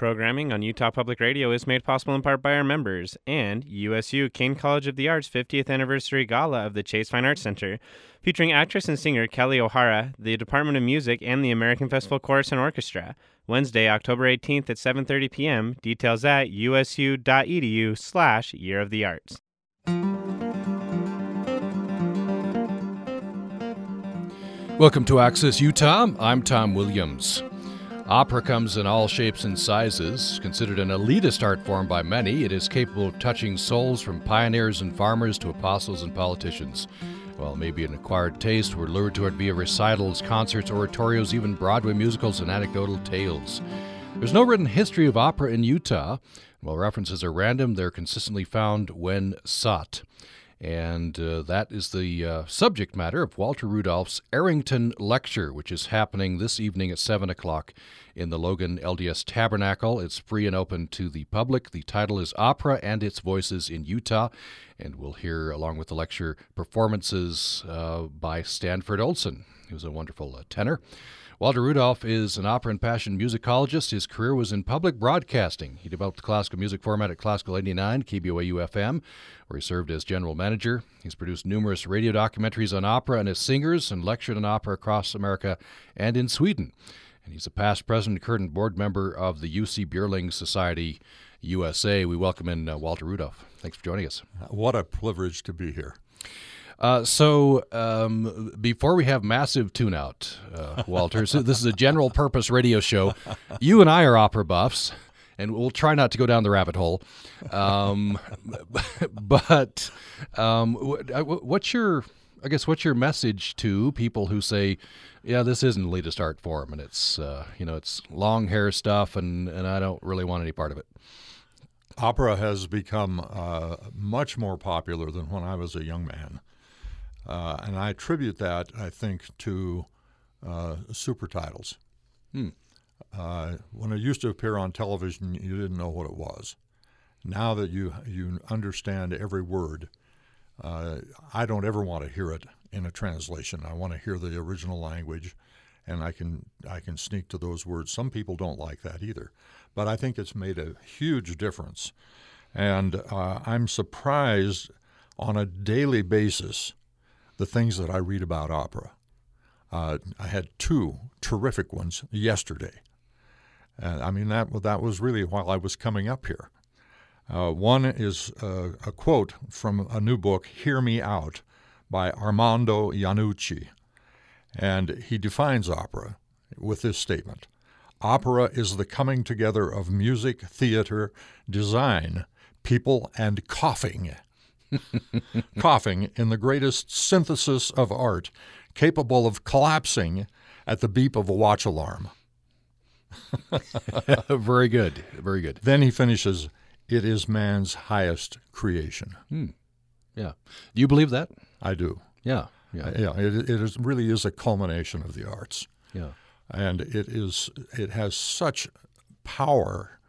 Programming on Utah Public Radio is made possible in part by our members and USU Caine College of the Arts 50th Anniversary Gala of the Chase Fine Arts Center, featuring actress and singer Kelli O'Hara, the Department of Music, and the American Festival Chorus and Orchestra. Wednesday, October 18th at 7:30 p.m. Details at usu.edu/slash Year of the Arts. Welcome to Access Utah. I'm Tom Williams. Opera comes in all shapes and sizes. Considered an elitist art form by many, it is capable of touching souls from pioneers and farmers to apostles and politicians. While maybe an acquired taste, we're lured to it via recitals, concerts, oratorios, even Broadway musicals and anecdotal tales. There's no written history of opera in Utah. While references are random, they're consistently found when sought. And uh, that is the uh, subject matter of Walter Rudolph's Arrington Lecture, which is happening this evening at 7 o'clock in the Logan LDS Tabernacle. It's free and open to the public. The title is Opera and Its Voices in Utah. And we'll hear, along with the lecture, performances uh, by Stanford Olson, who's a wonderful uh, tenor. Walter Rudolph is an opera and passion musicologist. His career was in public broadcasting. He developed the classical music format at Classical 89, KBYU FM, where he served as general manager. He's produced numerous radio documentaries on opera and its singers and lectured on opera across America and in Sweden. And he's a past president, and current board member of the Jussi Björling Society USA. We welcome in uh, Walter Rudolph. Thanks for joining us. What a privilege to be here. Uh, so um, before we have massive tune out, uh, Walter, so this is a general purpose radio show. You and I are opera buffs, and we'll try not to go down the rabbit hole. Um, but um, what's your, I guess, what's your message to people who say, yeah, this isn't elitist art form, and it's uh, you know it's long hair stuff, and and I don't really want any part of it. Opera has become uh, much more popular than when I was a young man. Uh, and I attribute that, I think, to uh, super titles. Hmm. Uh, when it used to appear on television, you didn't know what it was. Now that you you understand every word, uh, I don't ever want to hear it in a translation. I want to hear the original language, and I can I can sneak to those words. Some people don't like that either, but I think it's made a huge difference, and uh, I'm surprised on a daily basis the things that I read about opera. Uh, I had two terrific ones yesterday. Uh, I mean, that, that was really while I was coming up here. Uh, one is uh, a quote from a new book, Hear Me Out, by Armando Iannucci. And he defines opera with this statement Opera is the coming together of music, theater, design, people, and coughing. Coughing in the greatest synthesis of art, capable of collapsing at the beep of a watch alarm. very good. Very good. Then he finishes, It is man's highest creation. Hmm. Yeah. Do you believe that? I do. Yeah. Yeah. Uh, yeah. It, it is, really is a culmination of the arts. Yeah. And it is. It has such power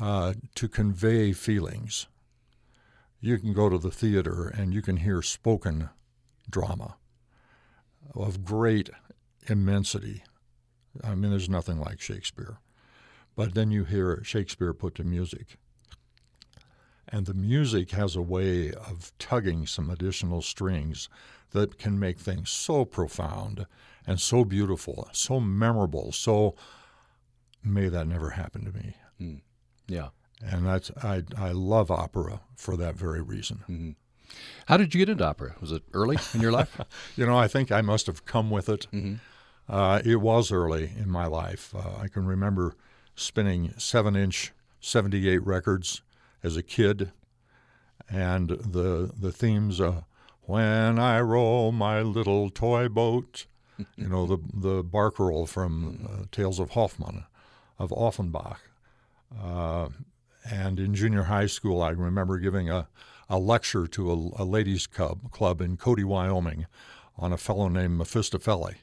uh, to convey feelings you can go to the theater and you can hear spoken drama of great immensity. I mean, there's nothing like Shakespeare. But then you hear Shakespeare put to music. And the music has a way of tugging some additional strings that can make things so profound and so beautiful, so memorable. So may that never happen to me. Mm. Yeah and that's I I love opera for that very reason. Mm-hmm. How did you get into opera? Was it early in your life? you know, I think I must have come with it. Mm-hmm. Uh, it was early in my life. Uh, I can remember spinning seven-inch '78 records as a kid, and the the themes. Uh, when I row my little toy boat, you know the the barcarolle from uh, Tales of Hoffmann, of Offenbach. Uh, and in junior high school, I remember giving a, a lecture to a, a ladies' club, club in Cody, Wyoming, on a fellow named Mephistopheles.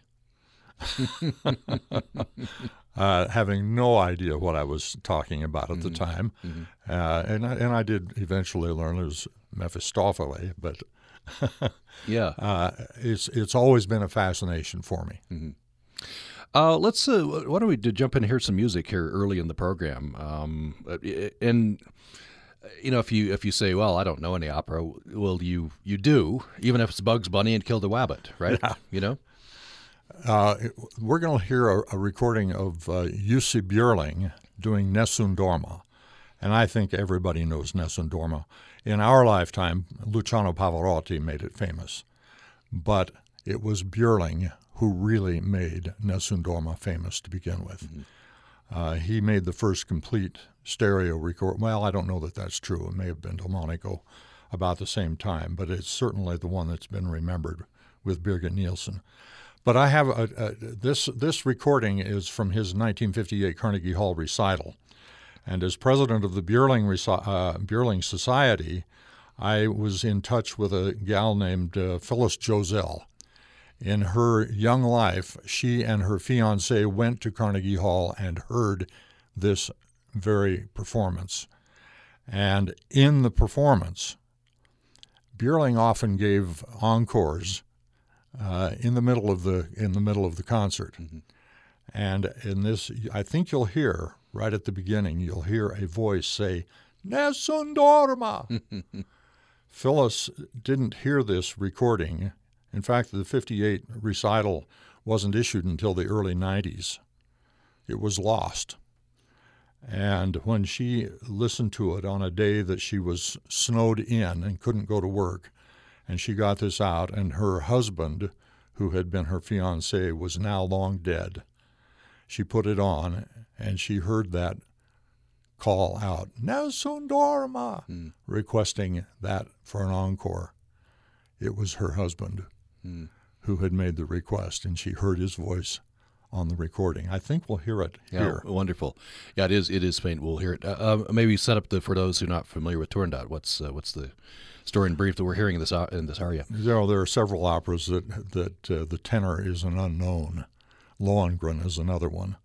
uh, having no idea what I was talking about at mm-hmm. the time, mm-hmm. uh, and I, and I did eventually learn it was Mephistopheles, but yeah, uh, it's it's always been a fascination for me. Mm-hmm. Uh, let's. Uh, why don't we jump in and hear some music here early in the program? Um, uh, and you know, if you if you say, "Well, I don't know any opera," well, you you do, even if it's Bugs Bunny and Kill the Wabbit, right? Yeah. You know. Uh, we're going to hear a, a recording of uh, Jussi Björling doing Nessun Dorma. And I think everybody knows Nessun Dorma. In our lifetime, Luciano Pavarotti made it famous. But it was Björling who really made Nessun Dorma famous to begin with. Mm-hmm. Uh, he made the first complete stereo record. Well, I don't know that that's true. It may have been Del Monaco about the same time, but it's certainly the one that's been remembered with Birgit Nilsson. But I have a, a, this this recording is from his 1958 Carnegie Hall recital, and as president of the Björling, uh, Society, I was in touch with a gal named uh, Phyllis Josell. In her young life, she and her fiance went to Carnegie Hall and heard this very performance. And in the performance, Björling often gave encores uh, in the middle of the in the middle of the concert. Mm-hmm. And in this, I think you'll hear right at the beginning, you'll hear a voice say, "Nessun dorma." Phyllis didn't hear this recording. In fact, the 58 recital wasn't issued until the early 90s. It was lost. And when she listened to it on a day that she was snowed in and couldn't go to work, and she got this out, and her husband, who had been her fiance, was now long dead. She put it on, and she heard that call out, Nessun dorma, mm. requesting that for an encore. It was her husband mm. who had made the request, and she heard his voice on the recording. I think we'll hear it yeah, here. Wonderful. Yeah, it is. It is faint. We'll hear it. Uh, uh, maybe set up the for those who are not familiar with Turandot. What's uh, what's the story in brief that we're hearing in this in this aria? You know, there are several operas that that uh, the tenor is an unknown. Lohengrin is another one,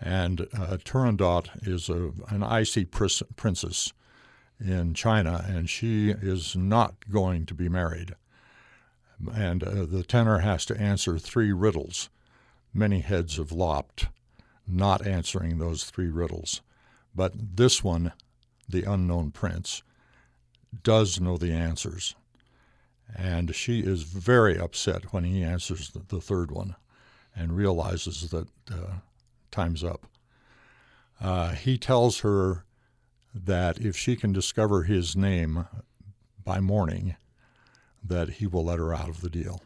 and uh, Turandot is a, an icy pr- princess in China, and she is not going to be married. And uh, the tenor has to answer three riddles many heads have lopped not answering those three riddles. But this one, the unknown prince, does know the answers. And she is very upset when he answers the, the third one and realizes that uh, time's up. Uh, he tells her that if she can discover his name by morning, that he will let her out of the deal.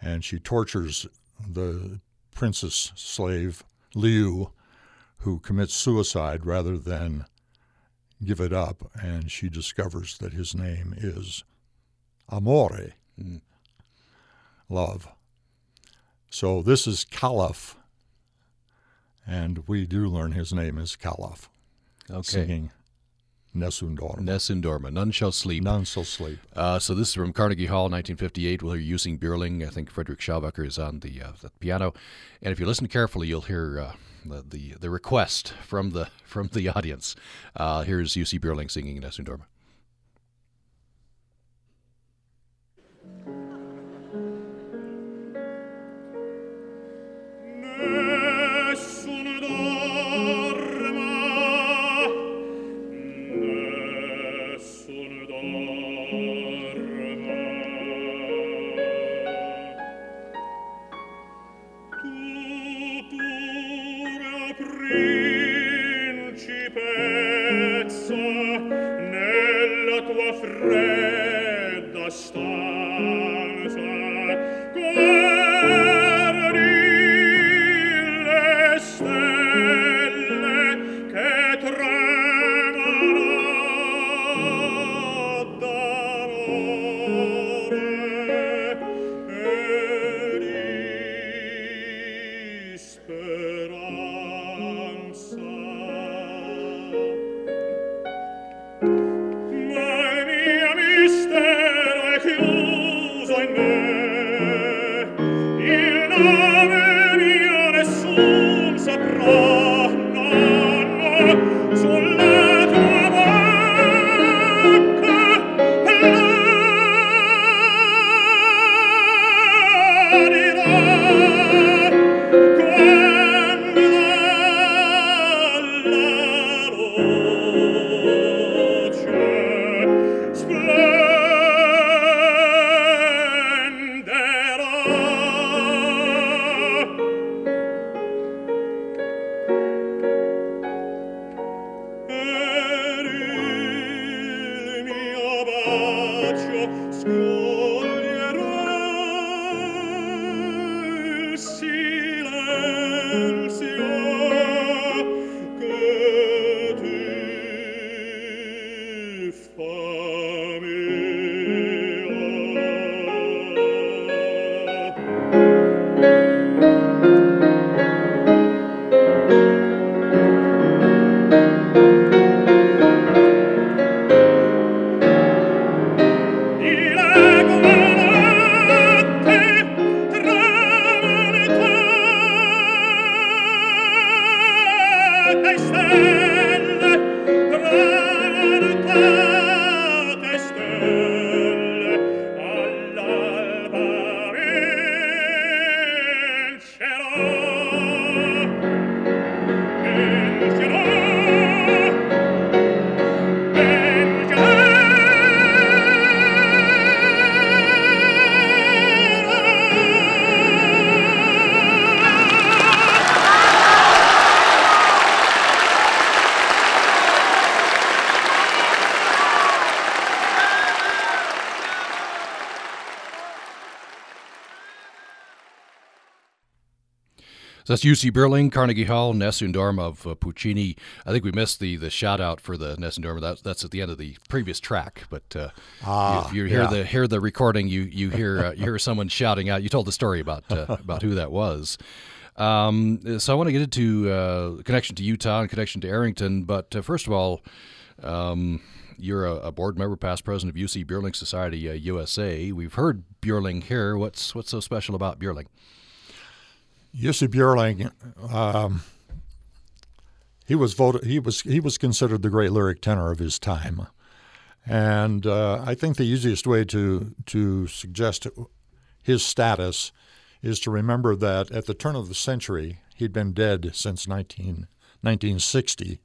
And she tortures the princess slave Liu, who commits suicide rather than give it up, and she discovers that his name is Amore, mm. love. So this is Calaf, and we do learn his name is Calaf. Okay. Singing Nessun Dorma. Nessun Dorma. None shall sleep. None shall sleep. Uh, so this is from Carnegie Hall, 1958. We'll hear Jussi Björling. I think Frederick Schauwecker is on the, uh, the piano. And if you listen carefully, you'll hear uh, the, the, the request from the from the audience. Uh, here's Jussi Björling singing Nessun Dorma. That's Jussi Björling, Carnegie Hall, Nessun Dorma of uh, Puccini. I think we missed the the shout out for the Nessun Dorma. That, that's at the end of the previous track. But uh, Ah, you, you hear yeah. the hear the recording. You you hear uh, you hear someone shouting out. You told the story about uh, about who that was. Um, so I want to get into uh, connection to Utah and connection to Arrington. But uh, first of all, um, you're a, a board member, past president of Jussi Björling Society uh, USA. We've heard Björling here. What's what's so special about Björling? Jussi Björling, um, he was voted. He was he was considered the great lyric tenor of his time, and uh, I think the easiest way to to suggest his status is to remember that at the turn of the century he'd been dead since 19, 1960,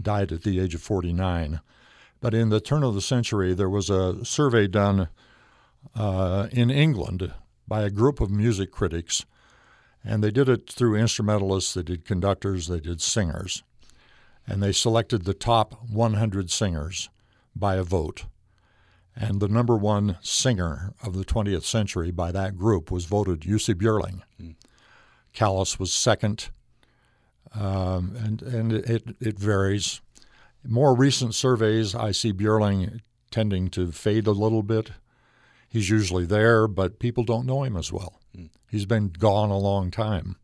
died at the age of 49. But in the turn of the century, there was a survey done uh, in England by a group of music critics and they did it through instrumentalists, they did conductors, they did singers. And they selected the top 100 singers by a vote. And the number one singer of the 20th century by that group was voted Jussi Björling. Callas was second, um, and, and it, it varies. More recent surveys, I see Björling tending to fade a little bit. He's usually there, but people don't know him as well. He's been gone a long time.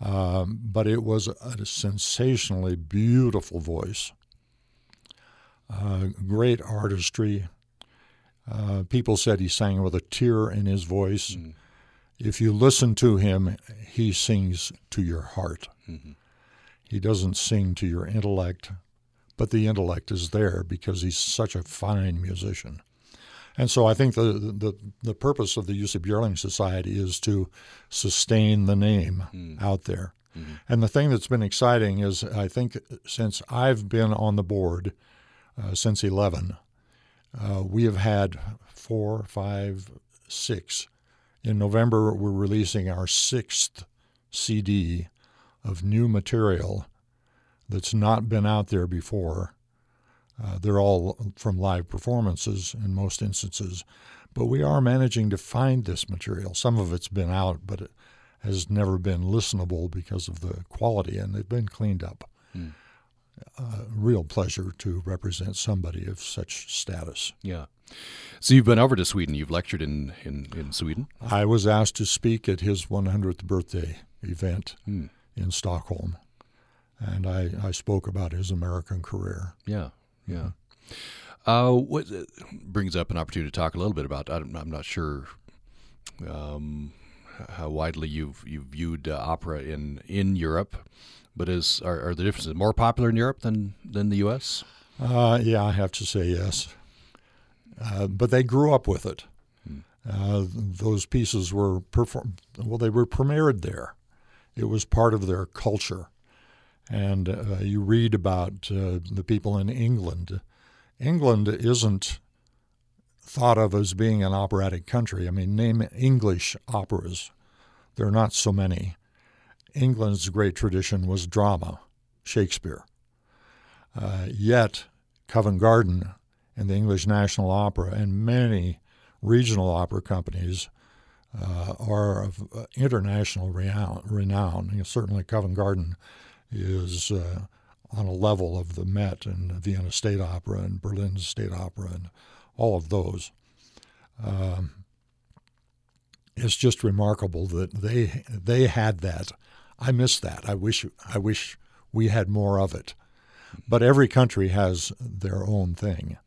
Um, but it was a sensationally beautiful voice, uh, great artistry. Uh, people said he sang with a tear in his voice. If you listen to him, he sings to your heart. He doesn't sing to your intellect, but the intellect is there because he's such a fine musician. And so I think the, the, the purpose of the Jussi Björling Society is to sustain the name out there. And the thing that's been exciting is I think since I've been on the board uh, since 11, uh, we have had four, five, six. In November, we're releasing our sixth CD of new material that's not been out there before. Uh, they're all from live performances in most instances, but we are managing to find this material. Some of it's been out, but it has never been listenable because of the quality, and they've been cleaned up. Uh, real pleasure to represent somebody of such status. Yeah. So you've been over to Sweden. You've lectured in, in, in Sweden. I was asked to speak at his 100th birthday event Hmm. in Stockholm, and I, I spoke about his American career. Yeah. Yeah. Uh, what uh, brings up an opportunity to talk a little bit about? I'm, I'm not sure um, how widely you've you've viewed uh, opera in in Europe, but is are, are the differences more popular in Europe than than the U.S.? Uh, yeah, I have to say yes. Uh, but they grew up with it. Uh, those pieces were performed. well, they were premiered there. It was part of their culture. And uh, you read about uh, the people in England. England isn't thought of as being an operatic country. I mean, name English operas. There are not so many. England's great tradition was drama, Shakespeare. Uh, yet, Covent Garden and the English National Opera and many regional opera companies uh, are of uh, international renown. You know, certainly, Covent Garden is uh, on a level of the Met and Vienna State Opera and Berlin State Opera and all of those. Um, it's just remarkable that they they had that. I miss that. I wish I wish we had more of it. But every country has their own thing.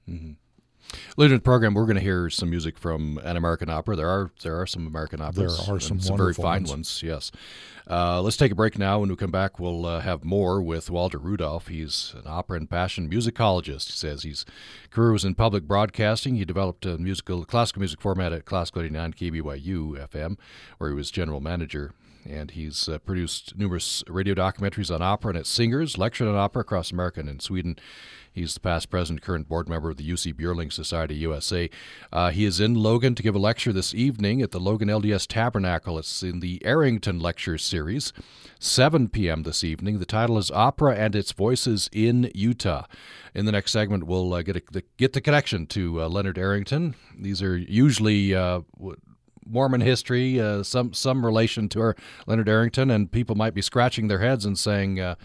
Later in the program, we're going to hear some music from an American opera. There are there are some American operas. There are some some very fine ones. ones. Yes. Uh, let's take a break now. When we come back, we'll uh, have more with Walter Rudolph. He's an opera and passion musicologist. He says his career was in public broadcasting. He developed a musical classical music format at Classical 89 KBYU FM, where he was general manager. And he's uh, produced numerous radio documentaries on opera and its singers, lectured on opera across America and in Sweden. He's the past president, current board member of the Jussi Björling Society USA. Uh, he is in Logan to give a lecture this evening at the Logan LDS Tabernacle. It's in the Arrington Lecture Series, 7 p.m. this evening. The title is Opera and Its Voices in Utah. In the next segment, we'll uh, get, a, the, get the connection to uh, Leonard Arrington. These are usually uh, Mormon history, uh, some some relation to Leonard Arrington, and people might be scratching their heads and saying, uh,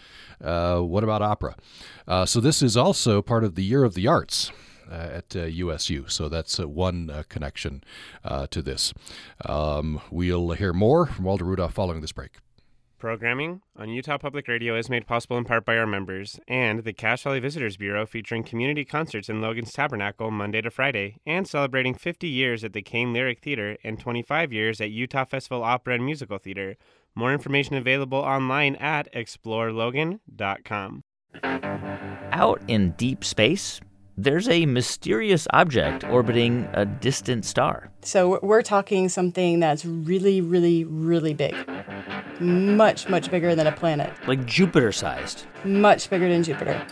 uh, "What about opera?" Uh, so this is also part of the Year of the Arts. Uh, at USU, uh, so that's one connection to this. Um, we'll hear more from Walter Rudolph following this break. Programming on Utah Public Radio is made possible in part by our members and the Cache Valley Visitors Bureau featuring community concerts in Logan's Tabernacle Monday to Friday and celebrating 50 years at the Caine Lyric Theater and 25 years at Utah Festival Opera and Musical Theater. More information available online at explorelogan.com. Out in deep space, there's a mysterious object orbiting a distant star. So we're talking something that's really, really, really big much, much bigger than a planet. Like Jupiter sized. Much bigger than Jupiter.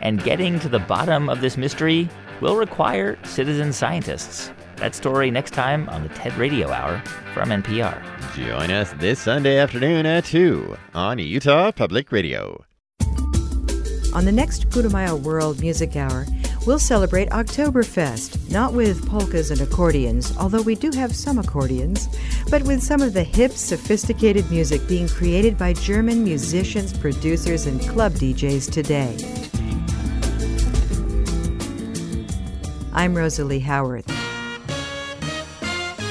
And getting to the bottom of this mystery will require citizen scientists. That story next time on the TED Radio Hour from NPR. Join us this Sunday afternoon at 2 on Utah Public Radio. On the next Putumayo World Music Hour, We'll celebrate Oktoberfest, not with polkas and accordions, although we do have some accordions, but with some of the hip, sophisticated music being created by German musicians, producers, and club DJs today. I'm Rosalie Howarth.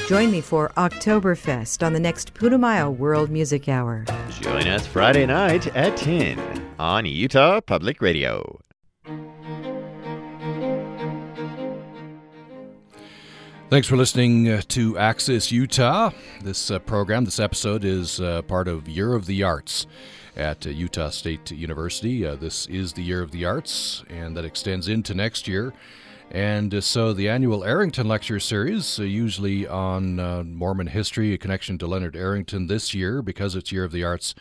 Join me for Oktoberfest on the next Putumayo World Music Hour. Join us Friday night at 10 on Utah Public Radio. Thanks for listening uh, to Access Utah. This uh, program, this episode, is uh, part of Year of the Arts at uh, Utah State University. Uh, this is the Year of the Arts, and that extends into next year. And uh, so the annual Arrington Lecture Series, usually on Mormon history, a connection to Leonard Arrington this year, because it's Year of the Arts,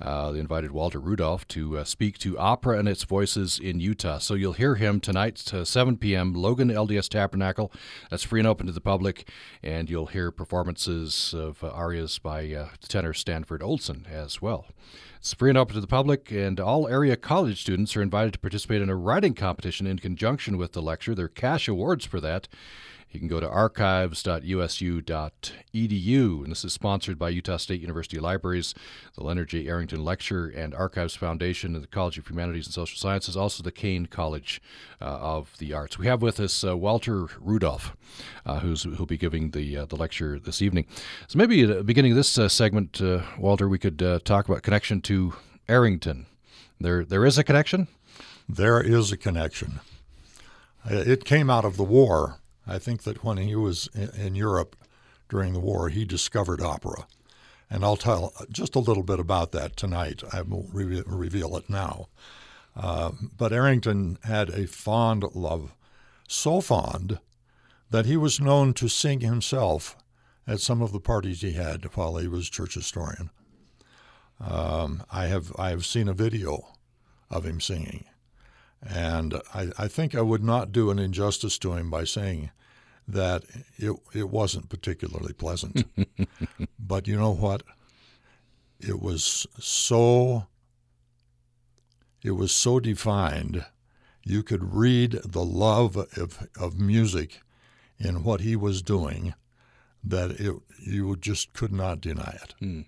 uh, they invited Walter Rudolph to uh, speak to opera and its voices in Utah. So you'll hear him tonight at 7 p.m. Logan LDS Tabernacle. That's free and open to the public, and you'll hear performances of uh, arias by uh, tenor Stanford Olson as well. It's free and open to the public, and all area college students are invited to participate in a writing competition in conjunction with the lecture. There are cash awards for that. You can go to archives.usu.edu, and this is sponsored by Utah State University Libraries, the Leonard J. Arrington Lecture and Archives Foundation, and the College of Humanities and Social Sciences, also the Caine College uh, of the Arts. We have with us uh, Walter Rudolph, uh, who's who'll be giving the uh, the lecture this evening. So maybe at the beginning of this uh, segment, uh, Walter, we could talk about connection to Arrington. There, there is a connection. There is a connection. It came out of the war I think that when he was in Europe during the war, he discovered opera. And I'll tell just a little bit about that tonight. I won't re- reveal it now. Uh, but Arrington had a fond love, so fond that he was known to sing himself at some of the parties he had while he was church historian. Um, I have I have seen a video of him singing, and I, I think I would not do an injustice to him by saying that it, it wasn't particularly pleasant. but you know what? It was so it was so defined. You could read the love of, of music in what he was doing that it, you just could not deny it. Mm.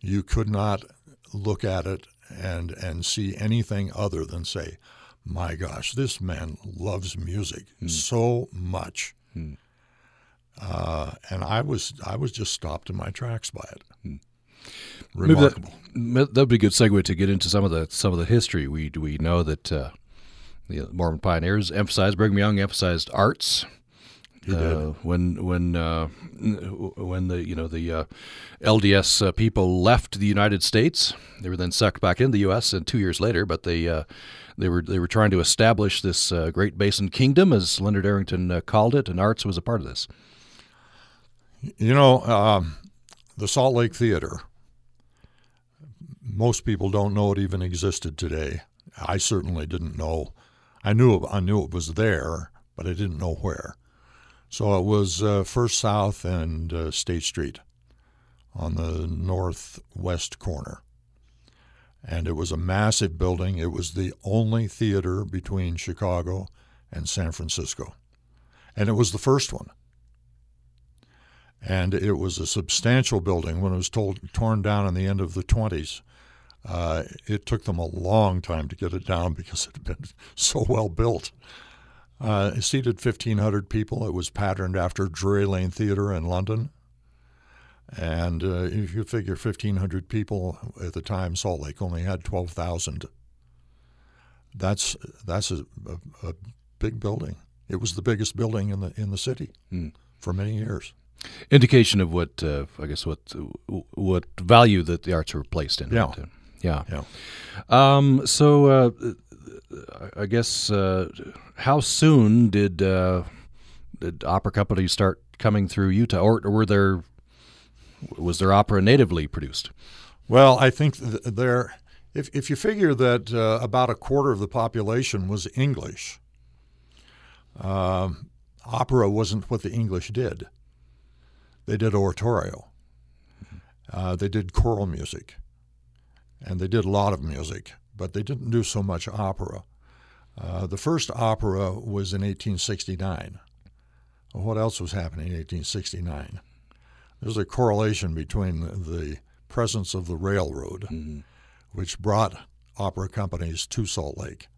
You could not look at it and, and see anything other than say, my gosh, this man loves music mm. so much. Mm. Uh, and I was I was just stopped in my tracks by it. Hmm. Remarkable. That, would be a good segue to get into some of the some of the history. We we know that uh, the Mormon pioneers emphasized Brigham Young emphasized arts. Uh, when when uh, when the you know the uh, LDS uh, people left the United States, they were then sucked back into the U.S. and two years later, but they uh, they were they were trying to establish this uh, Great Basin Kingdom, as Leonard Arrington called it, and arts was a part of this. You know, um, the Salt Lake Theater. Most people don't know it even existed today. I certainly didn't know. I knew I knew it was there, but I didn't know where. So it was uh, First South and uh, State Street on the northwest corner. And it was a massive building. It was the only theater between Chicago and San Francisco. And it was the first one. and it was a substantial building when it was told, torn down in the end of the 20s. Uh, it took them a long time to get it down because it had been so well built. Uh, it seated 1,500 people. It was patterned after Drury Lane Theatre in London. And uh, if you figure 1,500 people at the time, Salt Lake only had 12,000. That's that's a, a, a, big building. It was the biggest building in the in the city mm. for many years. Indication of what uh, I guess what what value that the arts were placed in. Yeah, right? yeah, yeah. Um, so uh, I guess uh, how soon did uh, did opera companies start coming through Utah, or, or were there was their opera natively produced? Well, I think th- there if, if you figure that uh, about a quarter of the population was English, uh, opera wasn't what the English did. They did oratorio, uh, they did choral music, and they did a lot of music, but they didn't do so much opera. Uh, the first opera was in 1869. what else was happening in 1869? There's a correlation between the, presence of the railroad. Mm-hmm which brought opera companies to Salt Lake.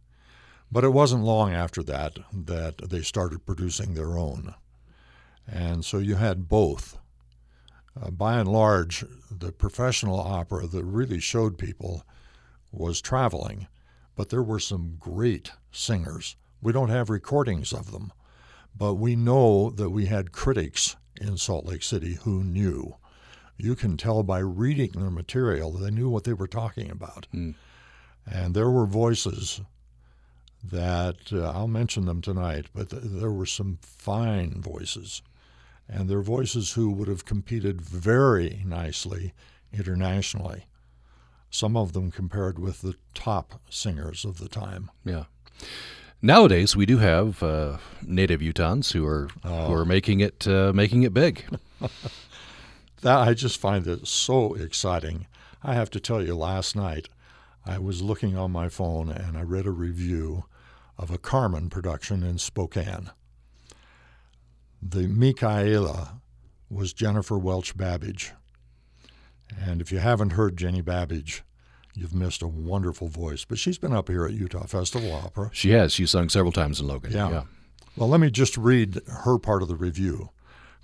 But it wasn't long after that that they started producing their own. And so you had both. Uh, by and large, the professional opera that really showed people was traveling, but there were some great singers. We don't have recordings of them, but we know that we had critics in Salt Lake City who knew you can tell by reading their material that they knew what they were talking about. Mm. And there were voices that uh, I'll mention them tonight, but th- there were some fine voices. And they're voices who would have competed very nicely internationally. Some of them compared with the top singers of the time. Yeah. Nowadays, we do have uh, native Utahns who are who are making it uh, making it big. that I just find it so exciting. I have to tell you, last night I was looking on my phone and I read a review of a Carmen production in Spokane. The Micaela was Jennifer Welch Babbage. And if you haven't heard Jenny Babbage, you've missed a wonderful voice. But she's been up here at Utah Festival Opera. She has. She's sung several times in Logan. Yeah. yeah. Well, let me just read her part of the review.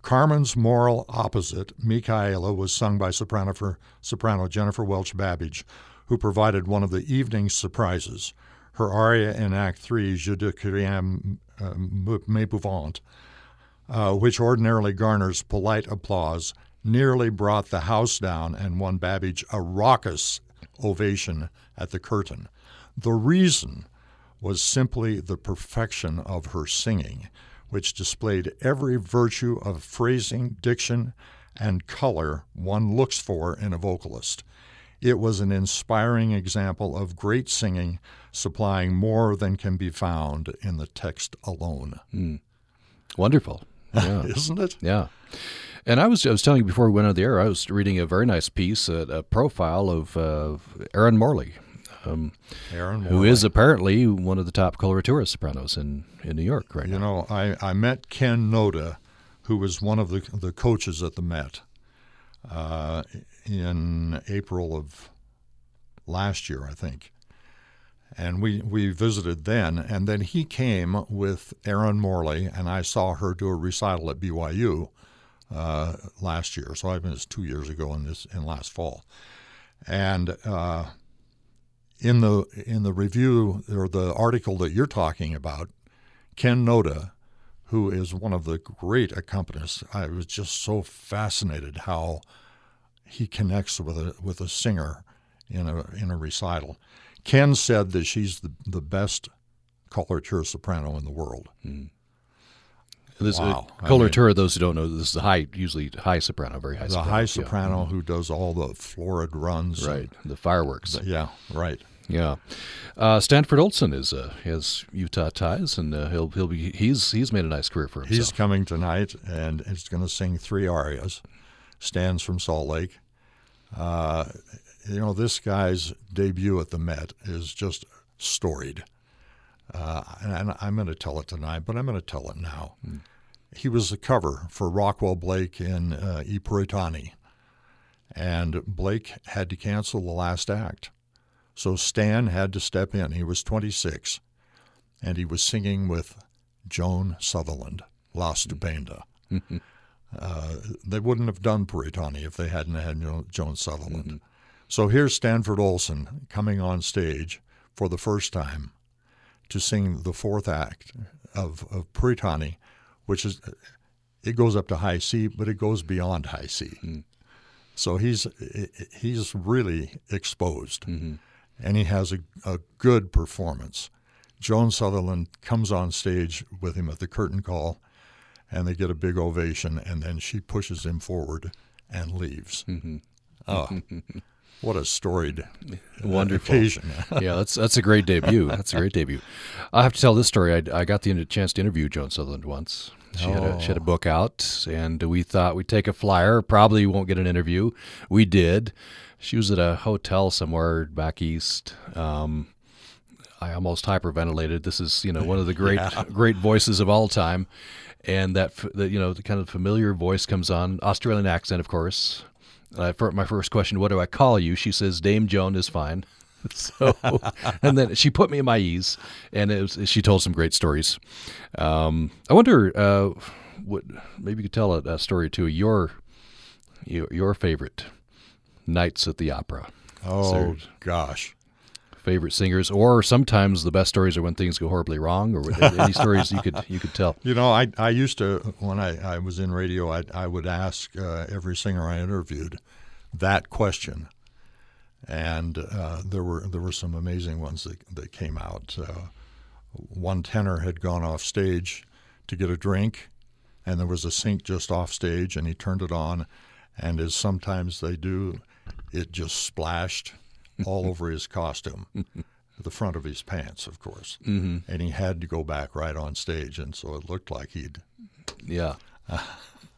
Carmen's moral opposite, Micaela, was sung by soprano, for, soprano Jennifer Welch Babbage, who provided one of the evening's surprises. Her aria in Act 3, Je dis que rien uh, m'épouvante, uh, which ordinarily garners polite applause, nearly brought the house down and won Babbage a raucous ovation at the curtain. The reason was simply the perfection of her singing which displayed every virtue of phrasing, diction, and color one looks for in a vocalist. It was an inspiring example of great singing, supplying more than can be found in the text alone. Mm. Wonderful. Yeah. Isn't it? Yeah. And I was I was telling you before we went on the air, I was reading a very nice piece, a, a profile of uh, Erin Morley, um, Erin who is apparently one of the top coloratura sopranos in, in New York right you now. know, I, I met Ken Noda, who was one of the, the coaches at the Met uh, in April of last year, I think. And we, we visited then, and then he came with Erin Morley, and I saw her do a recital at BYU uh, last year. So I mean, it's two years ago in this in last fall, and uh, in the in the review or the article that you're talking about, Ken Noda, who is one of the great accompanists, I was just so fascinated how he connects with a with a singer in a in a recital. Ken said that she's the the best coloratura soprano in the world. Mm. This wow. coloratura, I mean, those who don't know, this is a high, usually high soprano, very high. The soprano, high soprano yeah. who does all the florid runs, right? And, the fireworks, yeah, right. Yeah, uh, Stanford Olson is uh, has Utah ties, and uh, he'll he'll be he's he's made a nice career for himself. He's coming tonight, and he's going to sing three arias. Stan's from Salt Lake. Uh, you know, this guy's debut at the Met is just storied, uh, and I'm going to tell it tonight, but I'm going to tell it now. Hmm. He was the cover for Rockwell Blake in uh, I Puritani. And Blake had to cancel the last act. So Stan had to step in. He was 26, and he was singing with Joan Sutherland, La Stupenda. uh, they wouldn't have done Puritani if they hadn't had Joan Sutherland. Mm-hmm. So here's Stanford Olson coming on stage for the first time to sing the fourth act of, of Puritani, which is it goes up to high C, but it goes beyond high C. Mm. So he's he's really exposed, mm-hmm. and he has a, a good performance. Joan Sutherland comes on stage with him at the curtain call, and they get a big ovation, and then she pushes him forward and leaves. Mm-hmm. Oh, what a storied Wonderful. occasion! yeah, that's that's a great debut. That's a great debut. I have to tell this story. I, I got the chance to interview Joan Sutherland once. She, oh. had a, she had a oh. book out, and we thought we'd take a flyer. Probably won't get an interview. We did. She was at a hotel somewhere back east. Um, I almost hyperventilated. This is, you know, one of the great yeah. great voices of all time, and that the, you know the kind of familiar voice comes on, Australian accent, of course. Uh, for my first question, what do I call you? She says Dame Joan is fine. So, and then she put me in my ease, and was, she told some great stories. Um, I wonder, uh, what maybe you could tell a, a story too. Your, your your favorite nights at the opera. Oh gosh, favorite singers, or sometimes the best stories are when things go horribly wrong, or any stories you could you could tell. You know, I I used to when I, I was in radio, I I would ask uh, every singer I interviewed that question, and uh, there were there were some amazing ones that that came out. Uh, one tenor had gone off stage to get a drink, and there was a sink just off stage, and he turned it on, and as sometimes they do, it just splashed all over his costume, the front of his pants, of course. Mm-hmm. And he had to go back right on stage, and so it looked like he'd. Yeah. Uh,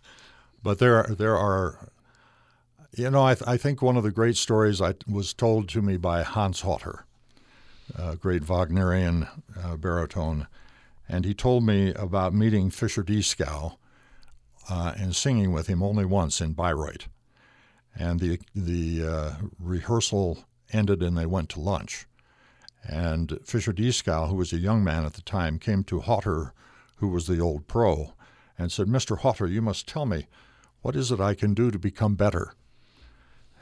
but there, there are. You know, I, th- I think one of the great stories I, was told to me by Hans Hotter, a great Wagnerian uh, baritone, and he told me about meeting Fischer Dieskau uh, and singing with him only once in Bayreuth. And the the uh, rehearsal ended and they went to lunch. And Fischer Dieskau, who was a young man at the time, came to Hotter, who was the old pro, and said, Mr. Hotter, you must tell me, what is it I can do to become better?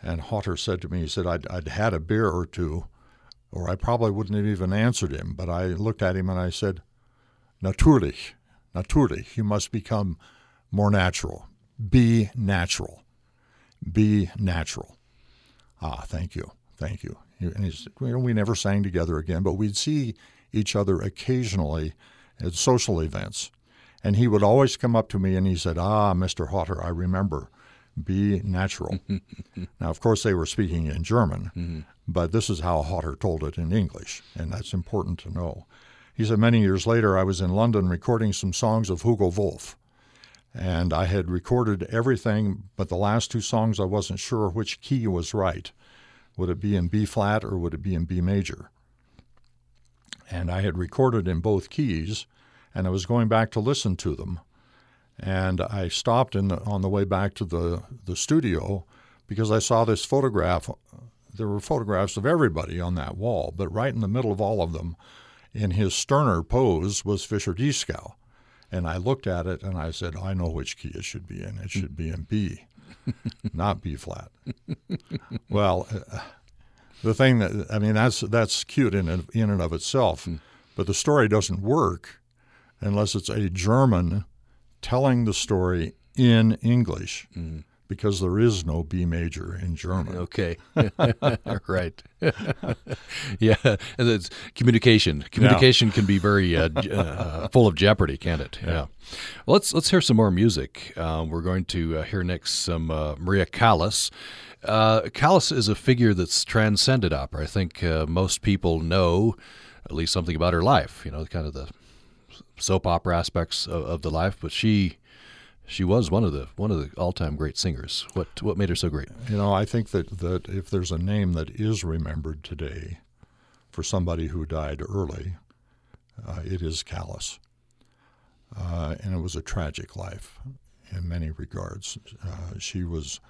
And Hotter said to me, he said, I'd, I'd had a beer or two, or I probably wouldn't have even answered him. But I looked at him and I said, Natürlich, natürlich, you must become more natural. Be natural. Be natural. Ah, thank you. Thank you. And we never sang together again, but we'd see each other occasionally at social events. And he would always come up to me and he said, Ah, Mr. Hotter, I remember. Be natural. now, of course, they were speaking in German, mm-hmm. but this is how Hotter told it in English, and that's important to know. He said, Many years later, I was in London recording some songs of Hugo Wolf. And I had recorded everything, but the last two songs I wasn't sure which key was right. Would it be in B flat or would it be in B major? And I had recorded in both keys, and I was going back to listen to them. And I stopped in the, on the way back to the, the studio because I saw this photograph. There were photographs of everybody on that wall, but right in the middle of all of them, in his sterner pose, was Fischer Dieskau. And I looked at it and I said, I know which key it should be in. It should be in B. not B flat. well, uh, the thing that I mean that's that's cute in in and of itself, mm. but the story doesn't work unless it's a German telling the story in English. Mm because there is no B major in German. Okay, right. yeah, and it's communication. Communication yeah. can be very uh, uh, full of jeopardy, can't it? Yeah. yeah. Well, let's let's hear some more music. Um, we're going to uh, hear next some uh, Maria Callas. Uh, Callas is a figure that's transcended opera. I think uh, most people know at least something about her life. You know, kind of the soap opera aspects of, of the life, but she she was one of the one of the all time great singers. What what made her so great? You know, I think that that if there's a name that is remembered today for somebody who died early, uh, it is Callas. uh, and it was a tragic life in many regards. Uh, she was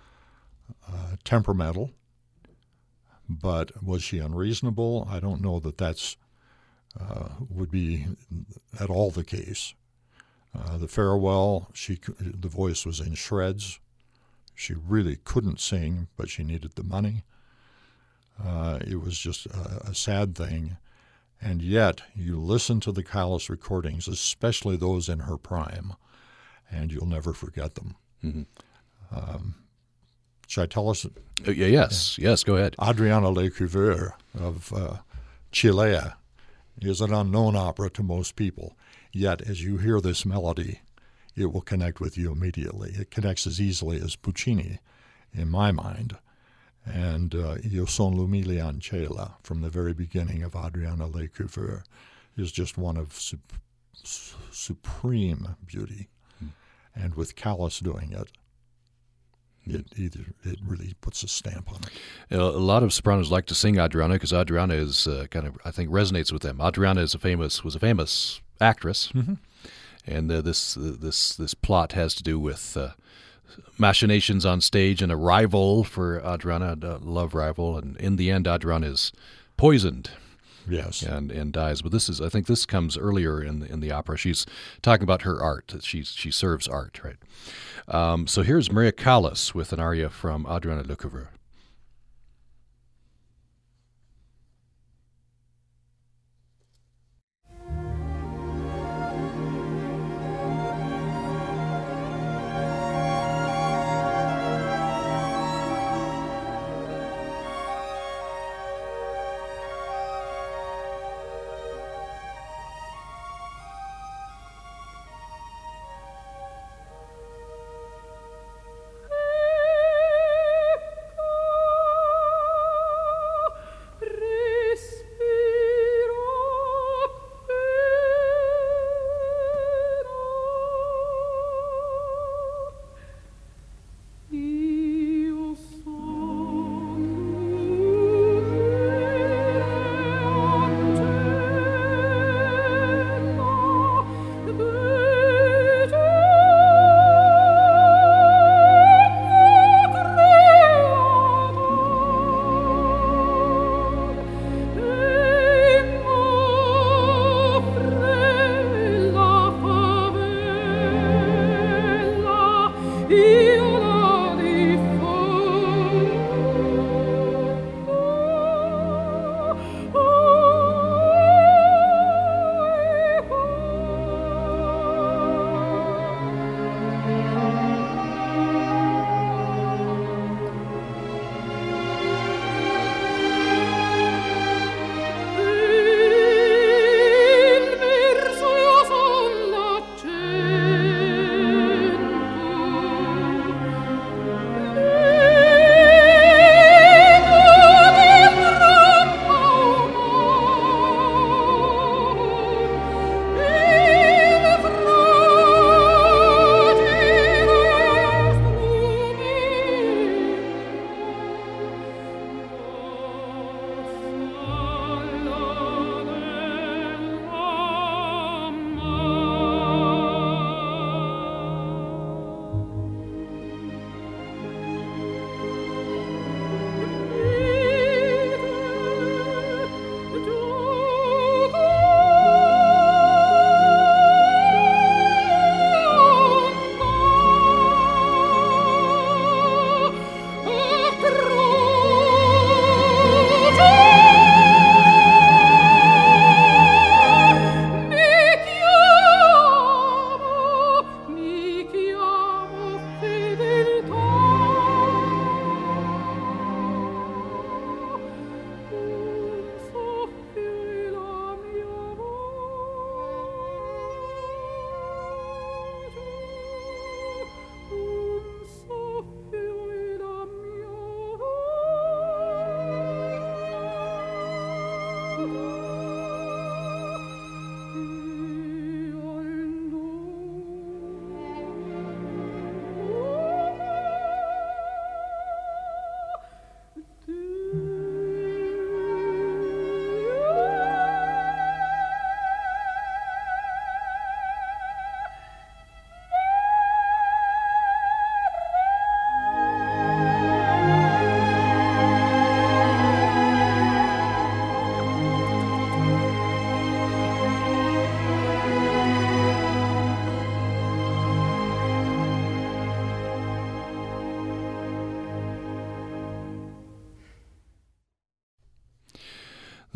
uh, temperamental, but was she unreasonable? I don't know that that's uh, would be at all the case. Uh, the farewell, she the voice was in shreds. She really couldn't sing, but she needed the money. Uh, it was just a, a, sad thing. And yet, you listen to the Callas recordings, especially those in her prime, and you'll never forget them. Mm-hmm. Um, should I tell us? Uh, yes, yes, go ahead. Adriana Lecouvreur of uh, Cilea is an unknown opera to most people. Yet, as you hear this melody, it will connect with you immediately. It connects as easily as Puccini, in my mind. And uh, Io son l'umile ancella, from the very beginning of Adriana Lecouvreur, is just one of su- supreme beauty. Hmm. And with Callas doing it, it either it really puts a stamp on it. a lot of sopranos like to sing Adriana because Adriana is uh, kind of I think resonates with them. Adriana is a famous was a famous actress, mm-hmm. and uh, this uh, this this plot has to do with uh, machinations on stage and a rival for Adriana, a love rival, and in the end, Adriana is poisoned. Yes, and and dies. But this is, I think, this comes earlier in the, in the opera. She's talking about her art. She she serves art, right? Um, so here's Maria Callas with an aria from Adriana Lecouvreur.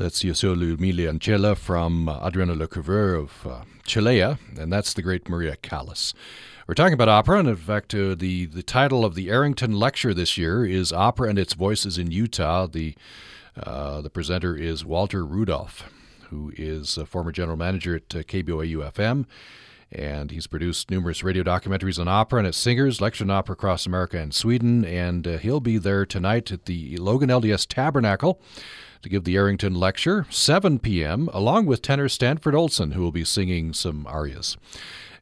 That's Io son l'umile ancella from uh, Adriana Lecouvreur of uh, Cilea, and that's the great Maria Callas. We're talking about opera, and in fact, uh, the, the title of the Arrington Lecture this year is Opera and Its Voices in Utah. The, uh, the presenter is Walter Rudolph, who is a former general manager at uh, KBYU and he's produced numerous radio documentaries on opera and its singers, lectured on opera across America and Sweden, and uh, he'll be there tonight at the Logan LDS Tabernacle to give the Arrington Lecture, 7 p.m., along with tenor Stanford Olson, who will be singing some arias.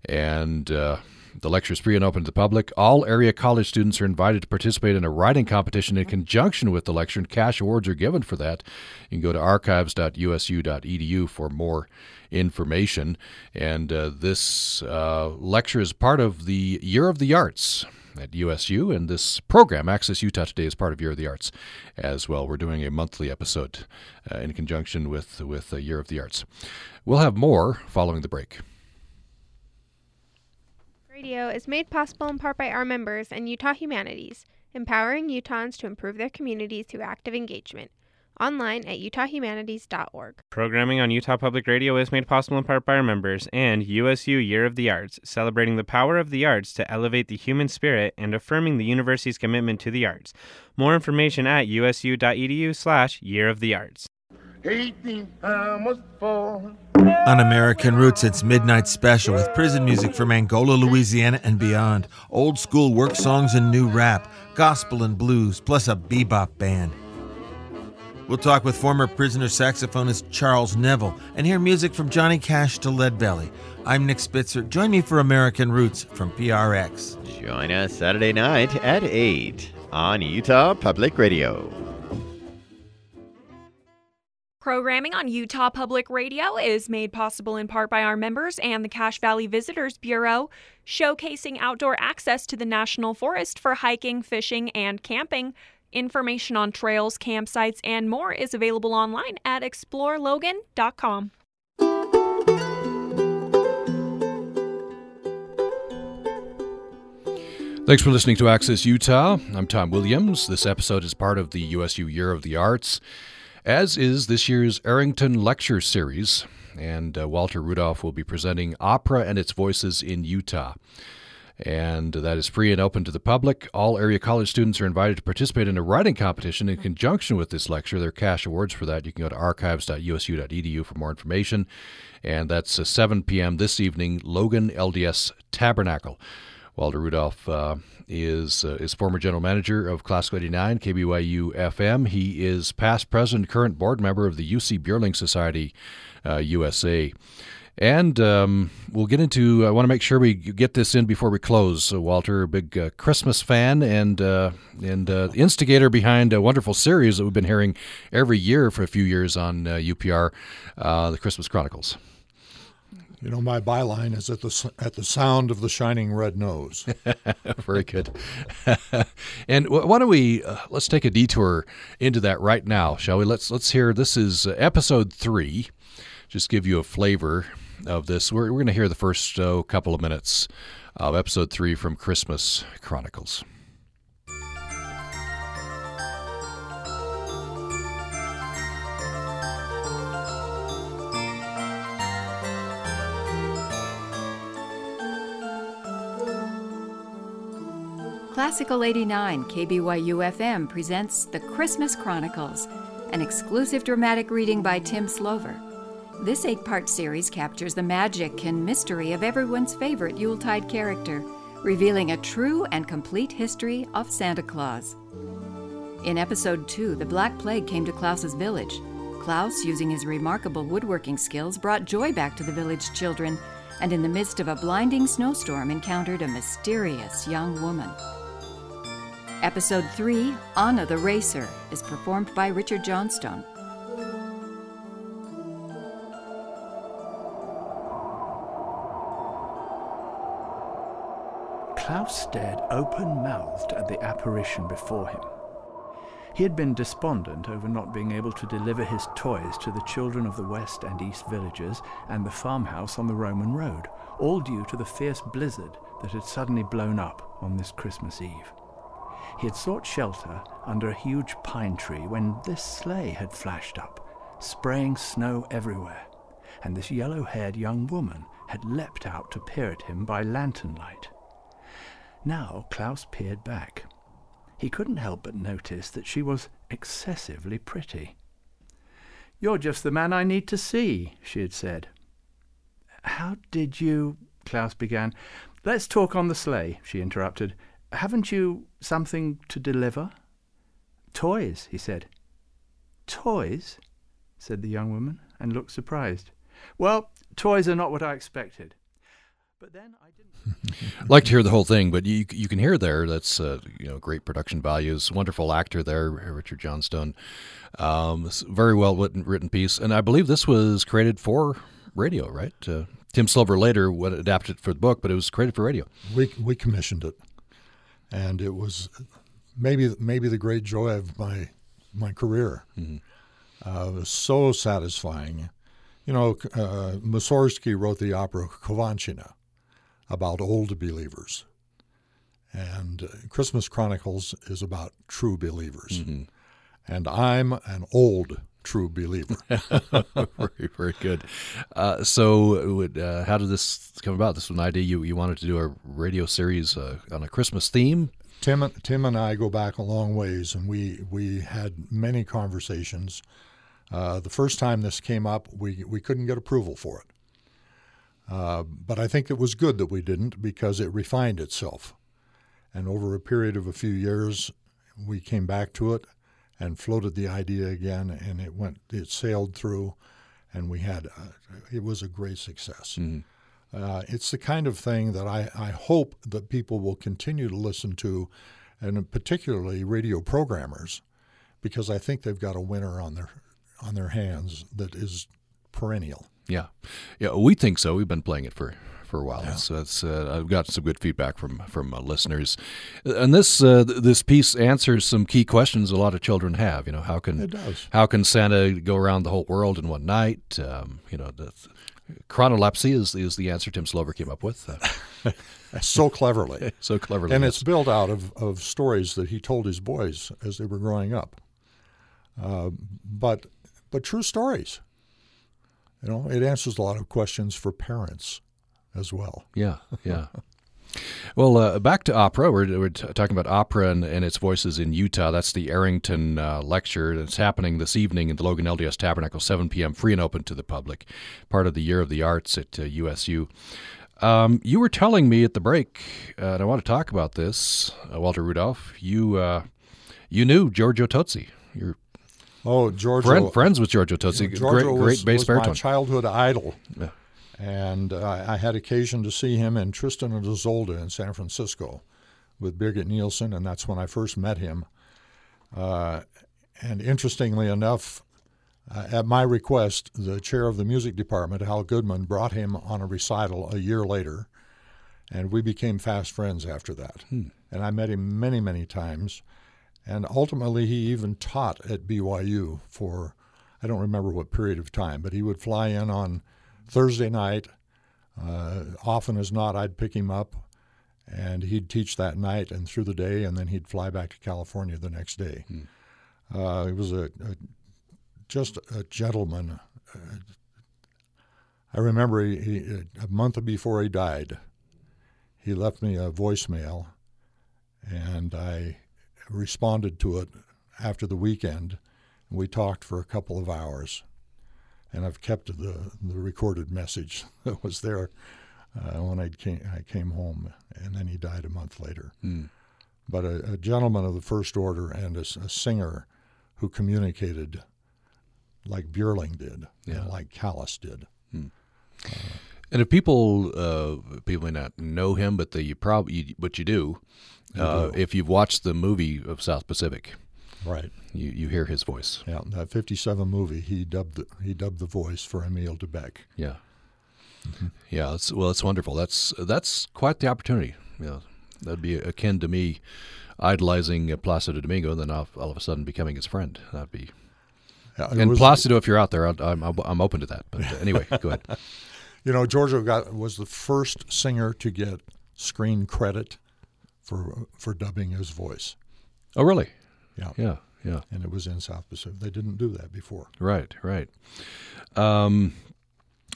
And uh, the lecture is free and open to the public. All area college students are invited to participate in a writing competition in conjunction with the lecture, and cash awards are given for that. You can go to archives.usu.edu for more information. And uh, this uh, lecture is part of the Year of the Arts at USU, and this program, Access Utah Today, is part of Year of the Arts as well. We're doing a monthly episode uh, in conjunction with with Year of the Arts. We'll have more following the break. Radio is made possible in part by our members and Utah Humanities, empowering Utahns to improve their communities through active engagement online at utahhumanities.org. Programming on Utah Public Radio is made possible in part by our members and USU Year of the Arts, celebrating the power of the arts to elevate the human spirit and affirming the university's commitment to the arts. More information at usu.edu slash Year of the Arts. Un-American Roots, its midnight special with prison music from Angola, Louisiana, and beyond. Old school work songs and new rap, gospel and blues, plus a bebop band. We'll talk with former prisoner saxophonist Charles Neville and hear music from Johnny Cash to Leadbelly. I'm Nick Spitzer. Join me for American Roots from PRX. Join us Saturday night at 8 on Utah Public Radio. Programming on Utah Public Radio is made possible in part by our members and the Cache Valley Visitors Bureau, showcasing outdoor access to the National Forest for hiking, fishing, and camping. Information on trails, campsites, and more is available online at explorelogan.com. Thanks for listening to Access Utah. I'm Tom Williams. This episode is part of the USU Year of the Arts, as is this year's Arrington Lecture Series. And uh, Walter Rudolph will be presenting Opera and Its Voices in Utah and that is free and open to the public. All area college students are invited to participate in a writing competition in conjunction with this lecture. There are cash awards for that. You can go to archives.usu.edu for more information. And that's uh, 7 p.m. this evening, Logan LDS Tabernacle. Walter Rudolph uh, is uh, is former general manager of Classical 89 KBYU FM. He is past president, current board member of the Jussi Björling Society USA. Uh, and um, we'll get into. I want to make sure we get this in before we close. So Walter, a big uh, Christmas fan and uh, and uh, instigator behind a wonderful series that we've been hearing every year for a few years on UPR, uh, uh, the Christmas Chronicles. You know, my byline is at the at the sound of the shining red nose. Very good. and why don't we uh, let's take a detour into that right now, shall we? Let's let's hear. This is episode three. Just give you a flavor of this. We're, we're going to hear the first uh, couple of minutes of episode three from Christmas Chronicles. Classical 89 KBYU FM presents The Christmas Chronicles, an exclusive dramatic reading by Tim Slover. This eight part series captures the magic and mystery of everyone's favorite Yuletide character, revealing a true and complete history of Santa Claus. In episode 2, the Black Plague came to Klaus's village. Klaus, using his remarkable woodworking skills, brought joy back to the village children, and in the midst of a blinding snowstorm, encountered a mysterious young woman. Episode 3, Anna the Racer, is performed by Richard Johnstone. Klaus stared open mouthed at the apparition before him. He had been despondent over not being able to deliver his toys to the children of the west and east villages and the farmhouse on the Roman road, all due to the fierce blizzard that had suddenly blown up on this Christmas Eve. He had sought shelter under a huge pine tree when this sleigh had flashed up, spraying snow everywhere, and this yellow haired young woman had leapt out to peer at him by lantern light. Now Klaus peered back. He couldn't help but notice that she was excessively pretty. You're just the man I need to see, she had said. How did you. Klaus began. Let's talk on the sleigh, she interrupted. Haven't you something to deliver? Toys, he said. Toys? said the young woman, and looked surprised. Well, toys are not what I expected. But then I didn't. like to hear the whole thing, but you you can hear there. That's uh, you know great production values, wonderful actor there, Richard Johnstone. Um, very well written, written piece, and I believe this was created for radio, right? Uh, Tim Slover later would adapted it for the book, but it was created for radio. We we commissioned it, and it was maybe maybe the great joy of my my career. Mm-hmm. Uh, it was so satisfying. You know, uh, Mussorgsky wrote the opera Khovanshchina about old believers, and uh, Christmas Chronicles is about true believers. Mm-hmm. And I'm an old true believer. very, very good. Uh, so, uh, how did this come about? This was an idea you, you wanted to do a radio series uh, on a Christmas theme. Tim, Tim and I go back a long ways, and we we had many conversations. Uh, the first time this came up, we we couldn't get approval for it. Uh, but I think it was good that we didn't because it refined itself. And over a period of a few years, we came back to it and floated the idea again, and it went, it sailed through, and we had, uh, it was a great success. Mm-hmm. Uh, it's the kind of thing that I, I hope that people will continue to listen to, and particularly radio programmers, because I think they've got a winner on their on their hands that is perennial. Yeah, yeah, we think so. We've been playing it for for a while. Yeah. So it's uh, I've got some good feedback from from uh, listeners, and this uh, this piece answers some key questions a lot of children have. You know, how can how can Santa go around the whole world in one night? Um, you know, the, chronolepsy is is the answer Tim Slover came up with. So cleverly, so cleverly, and yes. it's built out of of stories that he told his boys as they were growing up. Uh, but but true stories. You know, it answers a lot of questions for parents as well. Yeah, yeah. Well, uh, back to opera. We're, we're t- talking about opera and, and, its voices in Utah. That's the Arrington uh, lecture that's happening this evening in the Logan LDS Tabernacle, 7 p.m., free and open to the public, part of the Year of the Arts at uh, USU. Um, you were telling me at the break, uh, and I want to talk about this, uh, Walter Rudolph. You uh, you knew Giorgio Tozzi. You're oh Giorgio friend, friends with Giorgio Tozzi, Giorgio great was, great bass was baritone. My childhood idol. Yeah and uh, I had occasion to see him in Tristan and Isolde in San Francisco with Birgit Nilsson, and that's when I first met him. Uh, and interestingly enough, uh, at my request, the chair of the music department, Hal Goodman, brought him on a recital a year later, and we became fast friends after that. Hmm. And I met him many, many times. And ultimately, he even taught at BYU for, I don't remember what period of time, but he would fly in on Thursday night. Uh, often as not, I'd pick him up, and he'd teach that night and through the day, and then he'd fly back to California the next day. Hmm. Uh, he was a, a, just a gentleman. Uh, I remember he, he, a month before he died, he left me a voicemail, and I responded to it after the weekend. And we talked for a couple of hours and I've kept the the recorded message that was there uh, when I came I came home, and then he died a month later. Mm. But a, a, gentleman of the first order and a, a singer who communicated like Björling did, yeah. and like Callas did. Mm. Uh, and if people uh, people may not know him, but they, you probably but you do, you uh, do. if you've watched the movie of South Pacific. Right. You you hear his voice. Yeah, that '57 movie, he dubbed the, he dubbed the voice for Emile de Becque. Yeah. Mm-hmm. Yeah. It's, well, it's wonderful. That's that's quite the opportunity. Yeah, that'd be akin to me idolizing Placido Domingo, and then all, all of a sudden becoming his friend. That'd be. Yeah, and was, Placido, if you're out there, I'm I'm, I'm open to that. But uh, anyway, go ahead. You know, Giorgio got was the first singer to get screen credit for for dubbing his voice. Oh, really? Yeah. Yeah. Yeah. And it was in South Pacific. They didn't do that before. Right, right. Um,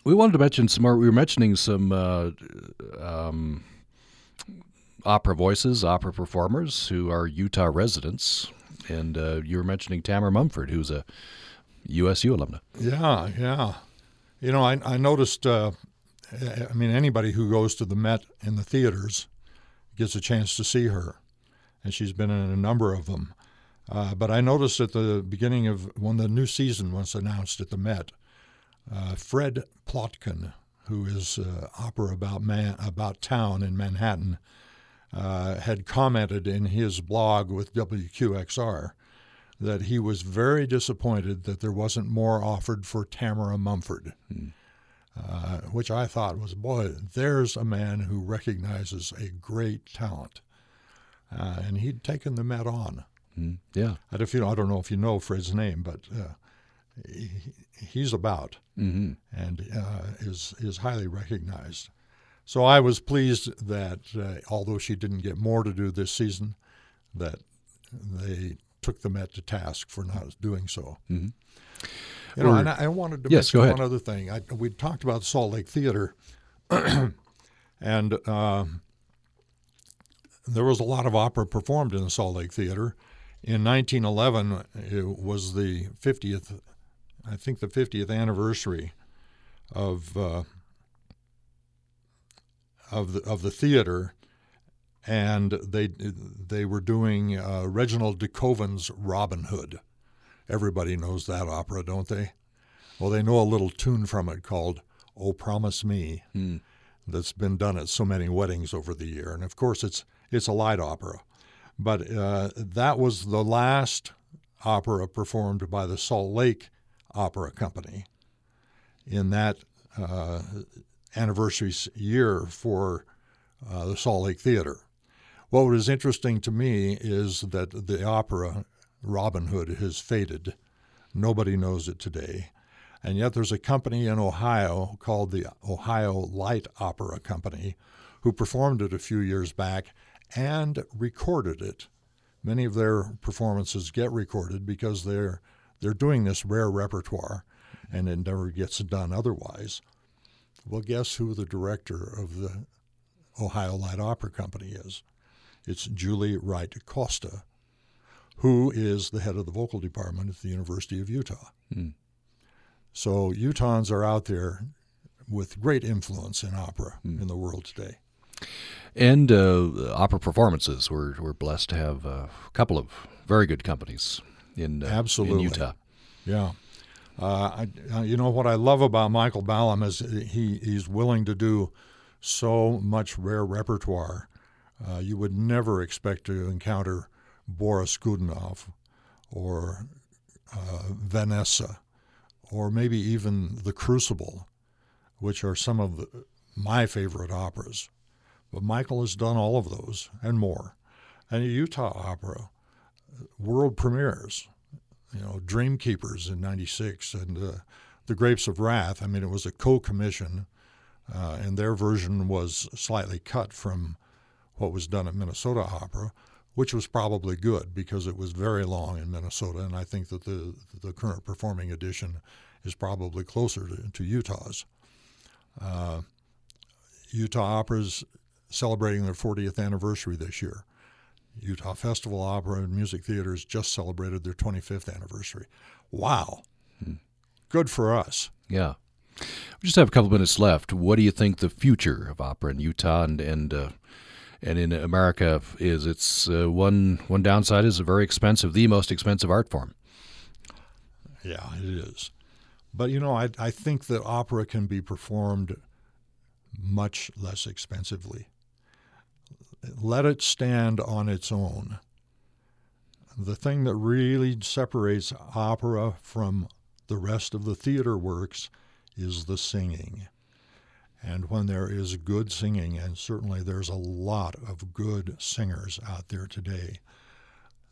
we wanted to mention some more. We were mentioning some uh, um, opera voices, opera performers who are Utah residents. And uh, you were mentioning Tamara Mumford, who's a USU alumna. Yeah, yeah. You know, I, I noticed, uh, I mean, anybody who goes to the Met in the theaters gets a chance to see her. And she's been in a number of them. Uh, but I noticed at the beginning of when the new season was announced at the Met, uh, Fred Plotkin, who is uh, opera about man about town in Manhattan, uh, had commented in his blog with WQXR that he was very disappointed that there wasn't more offered for Tamara Mumford. Hmm. Uh, which I thought was, boy, there's a man who recognizes a great talent. Uh, and he'd taken the Met on. Mm, yeah. I don't, I don't know if you know Fred's name, but uh, he, he's about mm-hmm. and uh, is is highly recognized. So I was pleased that uh, although she didn't get more to do this season, that they took the Met to task for not doing so. Mm-hmm. You know, and I, I wanted to yes, mention one other thing. I, we talked about the Salt Lake Theater, and uh, there was a lot of opera performed in the Salt Lake Theater. In 1911, it was the 50th, I think, the 50th anniversary of uh, of the of the theater, and they they were doing uh, Reginald de Koven's Robin Hood. Everybody knows that opera, don't they? Well, they know a little tune from it called "Oh Promise Me," hmm. that's been done at so many weddings over the year, and of course it's it's a light opera. But uh, that was the last opera performed by the Salt Lake Opera Company in that uh, anniversary year for uh, the Salt Lake Theater. What was interesting to me is that the opera Robin Hood has faded. Nobody knows it today. And yet there's a company in Ohio called the Ohio Light Opera Company who performed it a few years back and recorded it. Many of their performances get recorded because they're they're doing this rare repertoire and it never gets done otherwise. Well, guess who the director of the Ohio Light Opera Company is? It's Julie Wright Costa, who is the head of the vocal department at the University of Utah. Hmm. So Utahns are out there with great influence in opera hmm. in the world today. And uh, opera performances. We're, we're blessed to have a couple of very good companies in, uh, Absolutely. in Utah. Yeah. Uh, I, you know what I love about Michael Ballam is he he's willing to do so much rare repertoire. Uh, you would never expect to encounter Boris Godunov or uh, Vanessa or maybe even The Crucible, which are some of the, my favorite operas. But Michael has done all of those and more. And the Utah opera, world premieres you know, Dream Keepers in '96 and uh, The Grapes of Wrath. I mean, it was a co-commission, uh, and their version was slightly cut from what was done at Minnesota Opera, which was probably good because it was very long in Minnesota, and I think that the the current performing edition is probably closer to, to Utah's. Uh, Utah Opera's celebrating their 40th anniversary this year. Utah Festival Opera and Music Theaters just celebrated their 25th anniversary. Wow. Hmm. Good for us. Yeah. We just have a couple minutes left. What do you think the future of opera in Utah and and uh, and in America is? It's uh, one one downside is a very expensive, the most expensive art form. Yeah, it is. But you know, I I think that opera can be performed much less expensively let it stand on its own. The thing that really separates opera from the rest of the theater works is the singing. And when there is good singing, and certainly there's a lot of good singers out there today,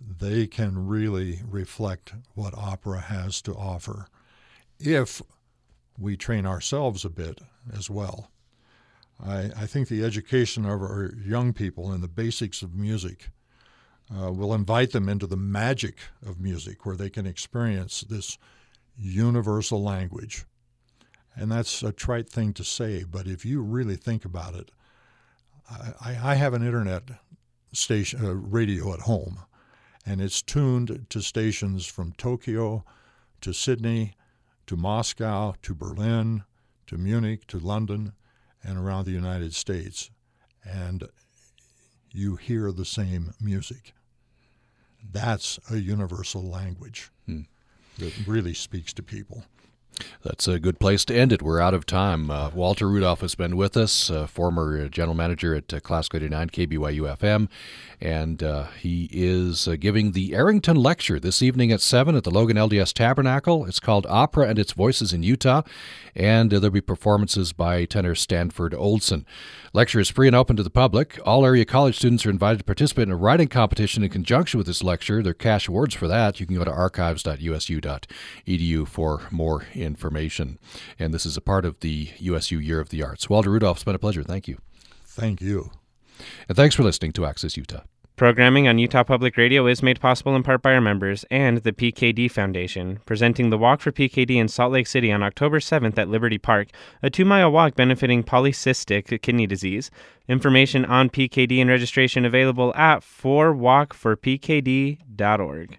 they can really reflect what opera has to offer if we train ourselves a bit as well. I, I think the education of our young people in the basics of music Uh, we'll invite them into the magic of music where they can experience this universal language. And that's a trite thing to say, but if you really think about it, I, I have an internet station, uh, radio at home, and it's tuned to stations from Tokyo to Sydney to Moscow to Berlin to Munich to London and around the United States. And you hear the same music. That's a universal language hmm. that really speaks to people. That's a good place to end it. We're out of time. Uh, Walter Rudolph has been with us, uh, former general manager at uh, Classic 89 KBYU FM, and uh, he is uh, giving the Arrington Lecture this evening at 7 at the Logan LDS Tabernacle. It's called Opera and Its Voices in Utah, and uh, there'll be performances by tenor Stanford Olson. Lecture is free and open to the public. All area college students are invited to participate in a writing competition in conjunction with this lecture. There are cash awards for that. You can go to archives.usu.edu for more information. And this is a part of the USU Year of the Arts. Walter Rudolph, it's been a pleasure. Thank you. Thank you. And thanks for listening to Access Utah. Programming on Utah Public Radio is made possible in part by our members and the PKD Foundation, presenting the Walk for PKD in Salt Lake City on October 7th at Liberty Park, a two mile walk benefiting polycystic kidney disease. Information on PKD and registration available at 4walkforpkd.org.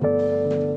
Thank